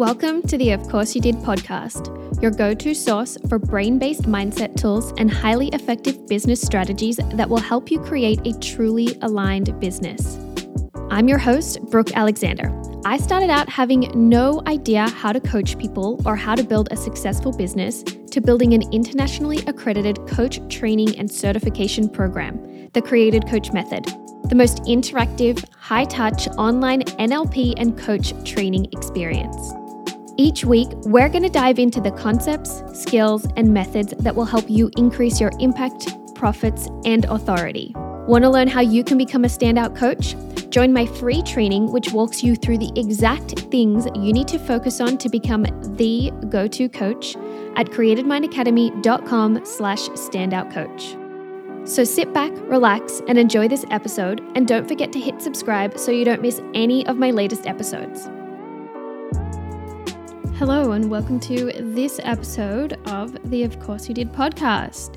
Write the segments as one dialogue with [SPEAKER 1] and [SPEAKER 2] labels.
[SPEAKER 1] Welcome to the Of Course You Did podcast, your go to source for brain based mindset tools and highly effective business strategies that will help you create a truly aligned business. I'm your host, Brooke Alexander. I started out having no idea how to coach people or how to build a successful business to building an internationally accredited coach training and certification program, the Created Coach Method, the most interactive, high touch online NLP and coach training experience. Each week, we're going to dive into the concepts, skills, and methods that will help you increase your impact, profits, and authority. Want to learn how you can become a standout coach? Join my free training, which walks you through the exact things you need to focus on to become the go-to coach at createdmindacademy.com slash standout coach. So sit back, relax, and enjoy this episode, and don't forget to hit subscribe so you don't miss any of my latest episodes. Hello, and welcome to this episode of the Of Course You Did podcast.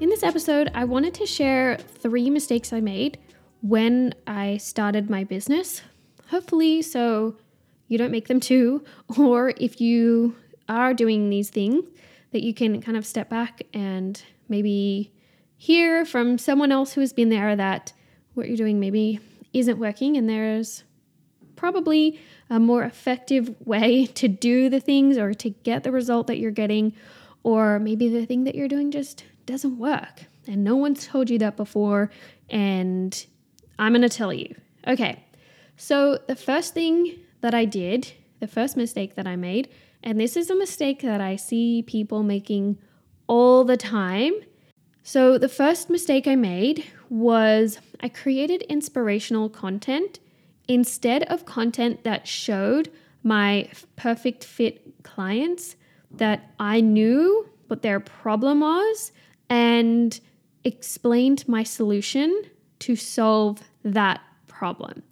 [SPEAKER 1] In this episode, I wanted to share three mistakes I made when I started my business. Hopefully, so you don't make them too, or if you are doing these things, that you can kind of step back and maybe hear from someone else who has been there that what you're doing maybe isn't working and there's probably a more effective way to do the things or to get the result that you're getting, or maybe the thing that you're doing just doesn't work. And no one's told you that before, and I'm gonna tell you. Okay, so the first thing that I did, the first mistake that I made, and this is a mistake that I see people making all the time. So, the first mistake I made was I created inspirational content instead of content that showed my perfect fit clients that I knew what their problem was and explained my solution to solve that problem.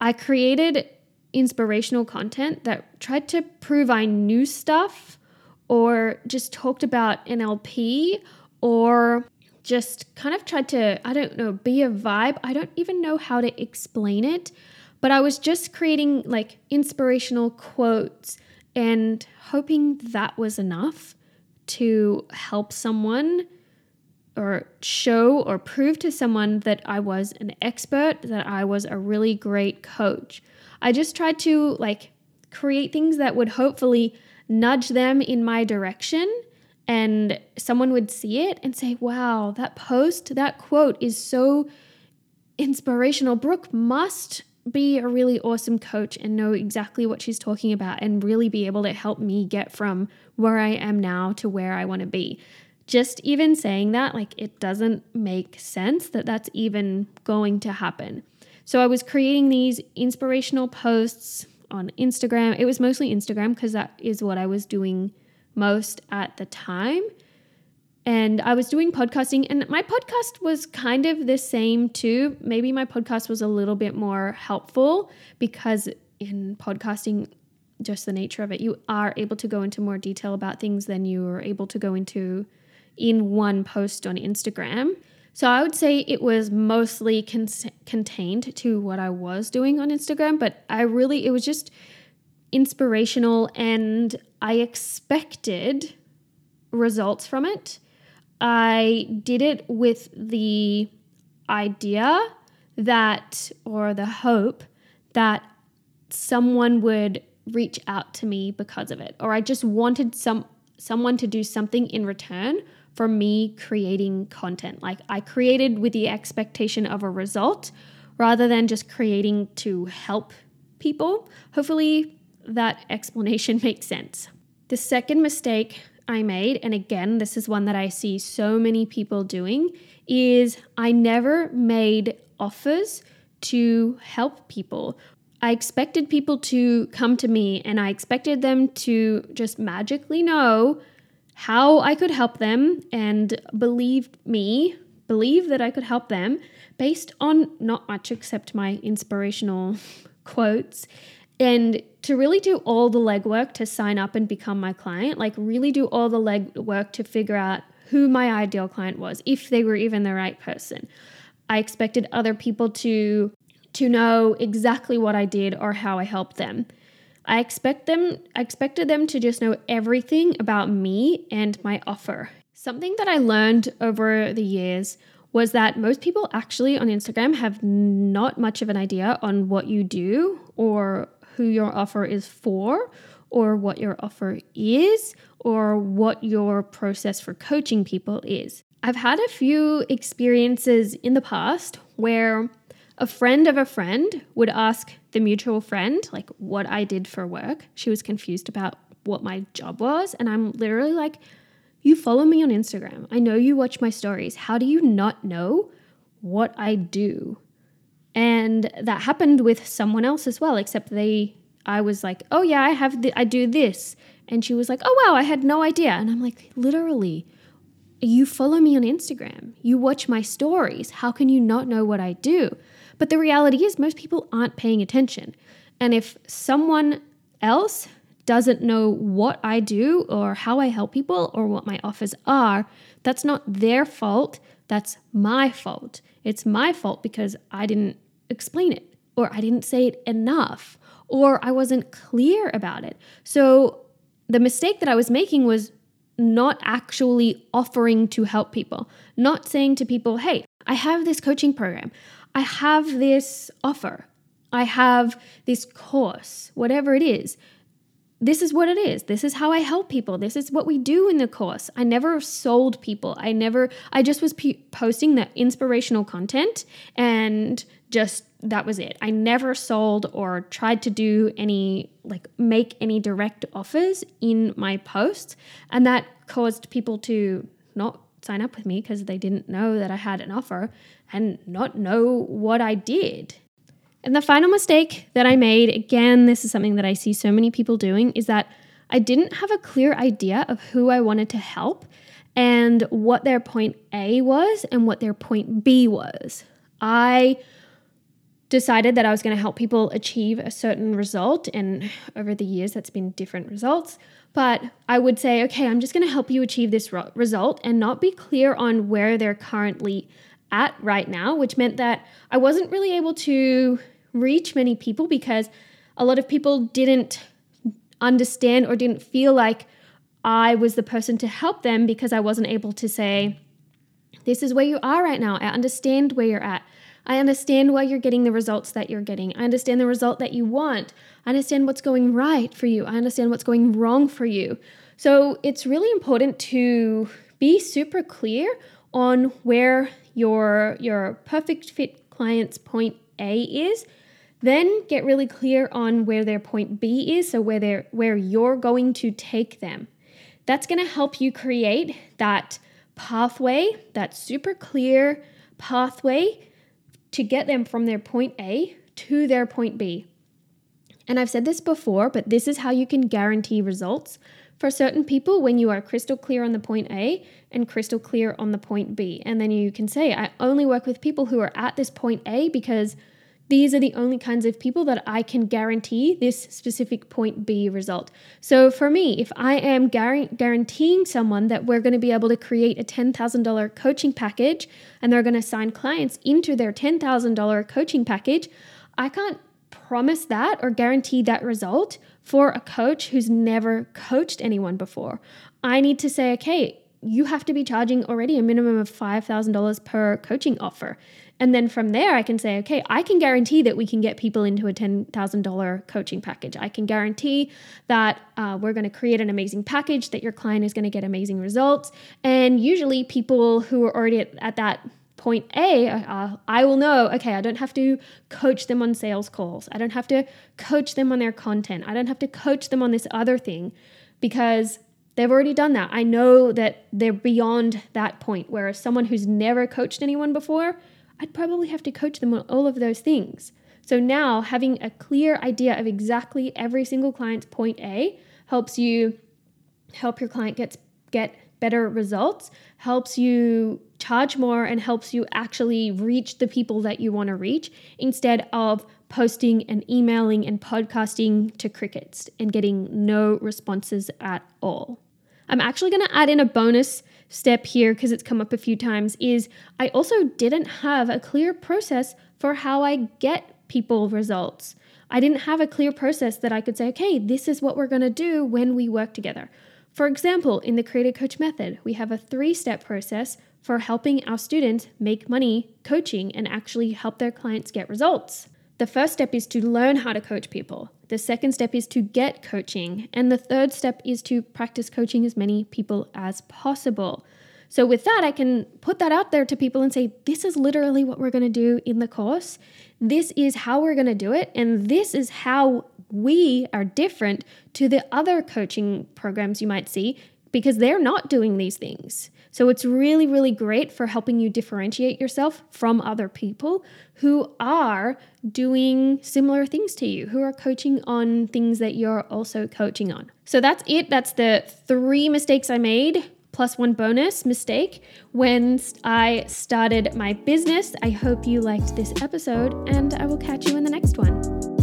[SPEAKER 1] I created inspirational content that tried to prove I knew stuff or just talked about NLP or just kind of tried to, I don't know, be a vibe. I don't even know how to explain it, but I was just creating like inspirational quotes and hoping that was enough to help someone or show or prove to someone that I was an expert, that I was a really great coach. I just tried to like create things that would hopefully nudge them in my direction and someone would see it and say, wow, that post, that quote is so inspirational. Brooke must be a really awesome coach and know exactly what she's talking about and really be able to help me get from where I am now to where I want to be. Just even saying that, like, it doesn't make sense that that's even going to happen. So I was creating these inspirational posts on Instagram. It was mostly Instagram because that is what I was doing most at the time. And I was doing podcasting, and my podcast was kind of the same too. Maybe my podcast was a little bit more helpful because in podcasting, just the nature of it, you are able to go into more detail about things than you are able to go into in one post on Instagram. So I would say it was mostly con- contained to what I was doing on Instagram, but I really, it was just inspirational and I expected results from it. I did it with the idea that, or the hope that someone would reach out to me because of it, or I just wanted some someone to do something in return for me creating content. Like I created with the expectation of a result rather than just creating to help people. Hopefully, that explanation makes sense. The second mistake I made, and again, this is one that I see so many people doing, is I never made offers to help people. I expected people to come to me and I expected them to just magically know how I could help them and believe me, believe that I could help them based on not much except my inspirational quotes and to really do all the legwork to sign up and become my client, like really do all the legwork to figure out who my ideal client was, if they were even the right person. I expected other people to to know exactly what I did or how I helped them. I expect them I expected them to just know everything about me and my offer. Something that I learned over the years was that most people actually on Instagram have not much of an idea on what you do or who your offer is for or what your offer is or what your process for coaching people is. I've had a few experiences in the past where a friend of a friend would ask the mutual friend, like, what I did for work. She was confused about what my job was. And I'm literally like, you follow me on Instagram. I know you watch my stories. How do you not know what I do? And that happened with someone else as well, except they, I was like, oh yeah, I have, I do this. And she was like, oh wow, I had no idea. And I'm like, literally, you follow me on Instagram. You watch my stories. How can you not know what I do? But the reality is, most people aren't paying attention. And if someone else doesn't know what I do or how I help people or what my offers are, that's not their fault. That's my fault. It's my fault because I didn't explain it or I didn't say it enough or I wasn't clear about it. So the mistake that I was making was not actually offering to help people, not saying to people, hey, I have this coaching program. I have this offer, I have this course, whatever it is. This is what it is. This is how I help people. This is what we do in the course. I never sold people. I never, I just was p- posting that inspirational content and just that was it. I never sold or tried to do any, like, make any direct offers in my posts. And that caused people to not sign up with me because they didn't know that I had an offer and not know what I did. And the final mistake that I made, again, this is something that I see so many people doing, is that I didn't have a clear idea of who I wanted to help and what their point A was and what their point B was. I decided that I was going to help people achieve a certain result, and over the years, that's been different results. But I would say, okay, I'm just going to help you achieve this result and not be clear on where they're currently at right now, which meant that I wasn't really able to reach many people because a lot of people didn't understand or didn't feel like I was the person to help them because I wasn't able to say, This is where you are right now. I understand where you're at. I understand why you're getting the results that you're getting. I understand the result that you want. I understand what's going right for you. I understand what's going wrong for you. So it's really important to be super clear on where your your perfect fit client's point A is. Then get really clear on where their point B is, so where they're where you're going to take them. That's going to help you create that pathway, that super clear pathway to get them from their point A to their point B. And I've said this before, but this is how you can guarantee results for certain people when you are crystal clear on the point A and crystal clear on the point B. And then you can say, I only work with people who are at this point A because these are the only kinds of people that I can guarantee this specific point B result. So for me, if I am guaranteeing someone that we're going to be able to create a $10,000 coaching package and they're going to sign clients into their $10,000 coaching package, I can't promise that or guarantee that result for a coach who's never coached anyone before. I need to say, okay, you have to be charging already a minimum of $5,000 per coaching offer. And then from there, I can say, okay, I can guarantee that we can get people into a $10,000 coaching package. I can guarantee that uh, we're going to create an amazing package, that your client is going to get amazing results. And usually, people who are already at, at that point A, uh, I will know, okay, I don't have to coach them on sales calls. I don't have to coach them on their content. I don't have to coach them on this other thing because they've already done that. I know that they're beyond that point. Whereas someone who's never coached anyone before, I'd probably have to coach them on all of those things. So now having a clear idea of exactly every single client's point A helps you help your client gets get better results, helps you charge more and helps you actually reach the people that you want to reach instead of posting and emailing and podcasting to crickets and getting no responses at all. I'm actually going to add in a bonus step here because it's come up a few times is I also didn't have a clear process for how I get people results. I didn't have a clear process that I could say, okay, this is what we're going to do when we work together. For example, in the Creator Coach Method, we have a three step process for helping our students make money coaching and actually help their clients get results. The first step is to learn how to coach people. The second step is to get coaching. And the third step is to practice coaching as many people as possible. So, with that, I can put that out there to people and say, this is literally what we're going to do in the course. This is how we're going to do it. And this is how we are different to the other coaching programs you might see because they're not doing these things. So it's really, really great for helping you differentiate yourself from other people who are doing similar things to you, who are coaching on things that you're also coaching on. So that's it. That's the three mistakes I made plus one bonus mistake when I started my business. I hope you liked this episode, and I will catch you in the next one.